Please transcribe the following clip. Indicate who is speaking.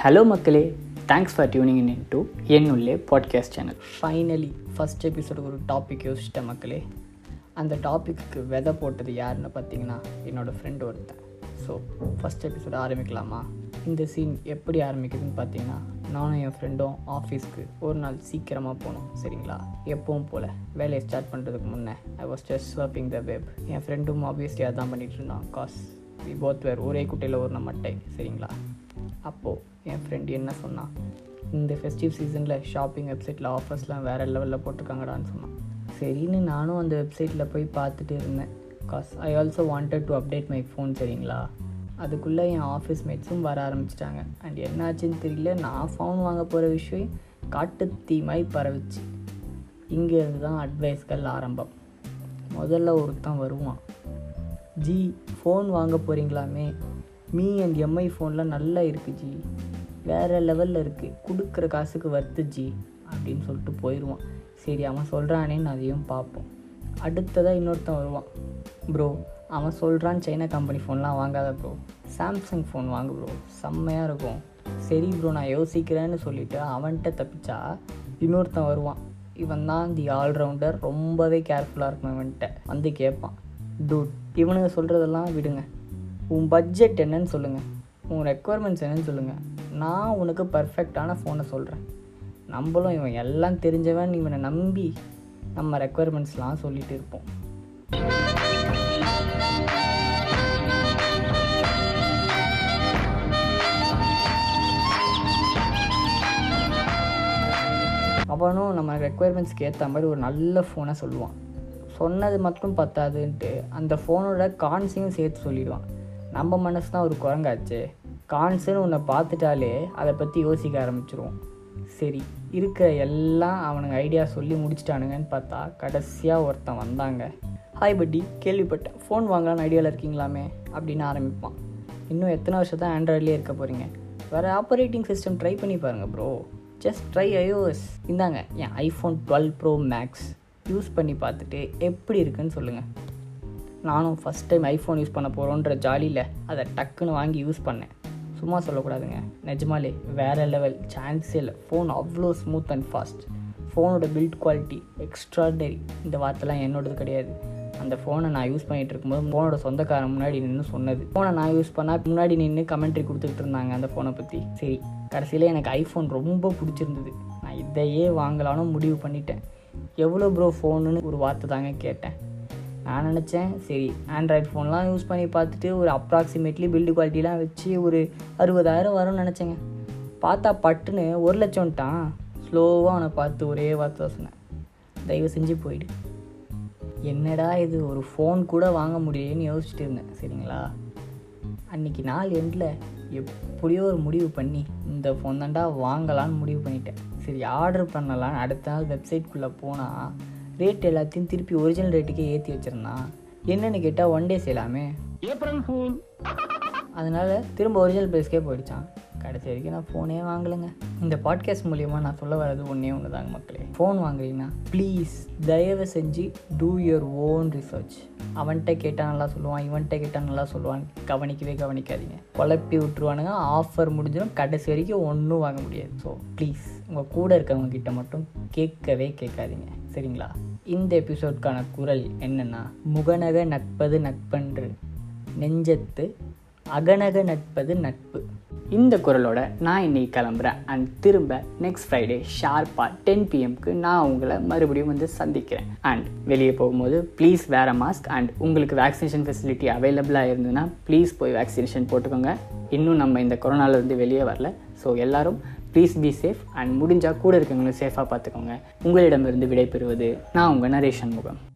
Speaker 1: hello மக்களே thanks for tuning in to என்னுள்ளே podcast channel finally first episode ஒரு topic யோசிச்சிட்டேன் மக்களே அந்த டாப்பிக்கு விதை போட்டது யாருன்னு பார்த்தீங்கன்னா என்னோடய ஃப்ரெண்டு ஒருத்தன் ஸோ ஃபஸ்ட் எபிசோடு ஆரம்பிக்கலாமா இந்த சீன் எப்படி ஆரம்பிக்குதுன்னு பார்த்தீங்கன்னா நானும் என் ஃப்ரெண்டும் ஆஃபீஸ்க்கு ஒரு நாள் சீக்கிரமாக போனோம் சரிங்களா எப்பவும் போல் வேலையை ஸ்டார்ட் பண்ணுறதுக்கு முன்னே I was just swapping the web என் ஃப்ரெண்டும் ஆப்வியஸ்லி அதான் பண்ணிகிட்டு இருந்தான் காஸ் வி போத் வேர் ஒரே குட்டையில் ஒரு மட்டை சரிங்களா அப்போது என் ஃப்ரெண்ட் என்ன சொன்னான் இந்த ஃபெஸ்டிவ் சீசனில் ஷாப்பிங் வெப்சைட்டில் ஆஃபர்ஸ்லாம் வேறு லெவலில் போட்டிருக்காங்கடான்னு சொன்னான் சரின்னு நானும் அந்த வெப்சைட்டில் போய் பார்த்துட்டு இருந்தேன் cause I also wanted to update my phone சரிங்களா அதுக்குள்ளே என் ஆஃபீஸ் மேட்ஸும் வர ஆரம்பிச்சிட்டாங்க அண்ட் என்னாச்சுன்னு தெரியல நான் ஃபோன் வாங்க போகிற விஷயம் காட்டு தீமாய் பரவிச்சு இங்கேருந்து தான் அட்வைஸ்கள் ஆரம்பம் முதல்ல ஒருத்தன் வருவான் ஜி ஃபோன் வாங்க போகிறீங்களாமே மீ அண்ட் எம்ஐ ஃபோன்லாம் நல்லா இருக்குது ஜி வேறு லெவலில் இருக்குது கொடுக்குற காசுக்கு வர்த்து ஜி அப்படின்னு சொல்லிட்டு போயிடுவான் சரி அவன் சொல்கிறானேன்னு அதையும் பார்ப்போம் அடுத்ததாக இன்னொருத்தன் வருவான் ப்ரோ அவன் சொல்கிறான் சைனா கம்பெனி ஃபோன்லாம் வாங்காத ப்ரோ சாம்சங் ஃபோன் வாங்கு ப்ரோ செம்மையாக இருக்கும் சரி ப்ரோ நான் யோசிக்கிறேன்னு சொல்லிவிட்டு அவன்கிட்ட தப்பிச்சா இன்னொருத்தன் வருவான் இவன் தான் தி ஆல்ரவுண்டர் ரொம்பவே கேர்ஃபுல்லாக இருக்கும் இவன்கிட்ட வந்து கேட்பான் டூட் இவனுங்க சொல்கிறதெல்லாம் விடுங்க உன் பட்ஜெட் என்னன்னு சொல்லுங்கள் உன் ரெக்குவயர்மெண்ட்ஸ் என்னன்னு சொல்லுங்கள் நான் உனக்கு பர்ஃபெக்டான ஃபோனை சொல்கிறேன் நம்மளும் இவன் எல்லாம் தெரிஞ்சவன் இவனை நம்பி நம்ம ரெக்குவயர்மெண்ட்ஸ்லாம் சொல்லிகிட்டு இருப்போம் அவனும் நம்ம ரெக்குவயர்மெண்ட்ஸ்க்கு ஏற்ற மாதிரி ஒரு நல்ல ஃபோனை சொல்லுவான் சொன்னது மட்டும் பத்தாதுன்ட்டு அந்த ஃபோனோட கான்ஸையும் சேர்த்து சொல்லிடுவான் நம்ம மனசு தான் ஒரு குரங்காச்சு கான்ஸ்னு உன்னை பார்த்துட்டாலே அதை பற்றி யோசிக்க ஆரம்பிச்சிருவோம் சரி இருக்கிற எல்லாம் அவனுங்க ஐடியா சொல்லி முடிச்சிட்டானுங்கன்னு பார்த்தா கடைசியாக ஒருத்தன் வந்தாங்க ஹாய் பட்டி கேள்விப்பட்டேன் ஃபோன் வாங்கலான்னு ஐடியாவில் இருக்கீங்களாமே அப்படின்னு ஆரம்பிப்பான் இன்னும் எத்தனை வருஷம் தான் ஆண்ட்ராய்ட்லேயே இருக்க போகிறீங்க வேறு ஆப்ரேட்டிங் சிஸ்டம் ட்ரை பண்ணி பாருங்கள் ப்ரோ ஜஸ்ட் ட்ரை ஐஓஎஸ் இந்தாங்க என் iPhone twelve bro maths use பண்ணி பார்த்துட்டு எப்படி இருக்குன்னு சொல்லுங்கள் நானும் ஃபஸ்ட் டைம் ஐஃபோன் யூஸ் பண்ண போகிறோன்ற ஜாலியில் அதை டக்குன்னு வாங்கி யூஸ் பண்ணேன் சும்மா சொல்லக்கூடாதுங்க நிஜமாலே வேறு லெவல் சான்ஸே இல்லை ஃபோன் அவ்வளோ ஸ்மூத் அண்ட் ஃபாஸ்ட் ஃபோனோட பில்ட் குவாலிட்டி எக்ஸ்ட்ராடரி இந்த வார்த்தைலாம் என்னோடது கிடையாது அந்த ஃபோனை நான் யூஸ் பண்ணிகிட்டு இருக்கும்போது ஃபோனோட சொந்தக்காரன் முன்னாடி நின்று சொன்னது ஃபோனை நான் யூஸ் பண்ணால் முன்னாடி நின்று கமெண்ட்ரி கொடுத்துக்கிட்டு இருந்தாங்க அந்த ஃபோனை பற்றி சரி கடைசியில் எனக்கு ஐஃபோன் ரொம்ப பிடிச்சிருந்தது நான் இதையே வாங்கலான்னு முடிவு பண்ணிட்டேன் எவ்வளோ ப்ரோ ஃபோனுன்னு ஒரு வார்த்தை தாங்க கேட்டேன் நான் நினச்சேன் சரி ஆண்ட்ராய்டு ஃபோன்லாம் யூஸ் பண்ணி பார்த்துட்டு ஒரு அப்ராக்சிமேட்லி பில்டு குவாலிட்டிலாம் வச்சு ஒரு அறுபதாயிரம் வரும்னு நினச்சேங்க பார்த்தா பட்டுன்னு ஒரு லட்சம்ட்டான் ஸ்லோவாக அவனை பார்த்து ஒரே வார்த்தை சொன்னேன் தயவு செஞ்சு போயிடு என்னடா இது ஒரு ஃபோன் கூட வாங்க முடியலையேன்னு யோசிச்சுட்டு இருந்தேன் சரிங்களா அன்றைக்கி நாள் எண்டில் எப்படியோ ஒரு முடிவு பண்ணி இந்த ஃபோன் தாண்டா வாங்கலான்னு முடிவு பண்ணிட்டேன் சரி ஆர்டர் பண்ணலான்னு அடுத்த நாள் வெப்சைட்குள்ளே போனால் ரேட் எல்லாத்தையும் திருப்பி ஒரிஜினல் ரேட்டுக்கே ஏற்றி வச்சிருந்தான் என்னென்னு கேட்டால் ஒன் டே செய்யலாமே அதனால் திரும்ப ஒரிஜினல் ப்ரைஸ்க்கே போயிடுச்சான் கடைசி வரைக்கும் நான் ஃபோனே வாங்கலைங்க இந்த பாட்காஸ்ட் மூலியமாக நான் சொல்ல வர்றது ஒன்றே ஒன்று தாங்க மக்களே ஃபோன் வாங்குறீங்கன்னா ப்ளீஸ் தயவு செஞ்சு டூ யுவர் ஓன் ரிசர்ச் அவன்கிட்ட கேட்டால் நல்லா சொல்லுவான் இவன்கிட்ட கேட்டால் நல்லா சொல்லுவான் கவனிக்கவே கவனிக்காதீங்க குழப்பி விட்டுருவானுங்க ஆஃபர் முடிஞ்சிடும் கடைசி வரைக்கும் ஒன்றும் வாங்க முடியாது ஸோ ப்ளீஸ் உங்கள் கூட இருக்கவங்க கிட்ட மட்டும் கேட்கவே கேட்காதீங்க சரிங்களா இந்த எபிசோட்கான குரல் என்னென்னா முகநக நட்பது நட்பன்று நெஞ்சத்து அகநக நட்பது நட்பு இந்த குரலோட நான் இன்னைக்கு கிளம்புறேன் அண்ட் திரும்ப நெக்ஸ்ட் ஃப்ரைடே ஷார்ப்பாக டென் பிஎம்க்கு நான் உங்களை மறுபடியும் வந்து சந்திக்கிறேன் அண்ட் வெளியே போகும்போது ப்ளீஸ் வேறு மாஸ்க் அண்ட் உங்களுக்கு வேக்சினேஷன் ஃபெசிலிட்டி அவைலபிளாக இருந்ததுன்னா ப்ளீஸ் போய் வேக்சினேஷன் போட்டுக்கோங்க இன்னும் நம்ம இந்த கொரோனாவிலேருந்து வெளியே வரல ஸோ எல்லோரும் ப்ளீஸ் பி சேஃப் அண்ட் முடிஞ்சால் கூட இருக்கவங்களும் சேஃபாக பார்த்துக்கோங்க உங்களிடமிருந்து விடைபெறுவது நான் உங்கள் நரேஷன் முகம்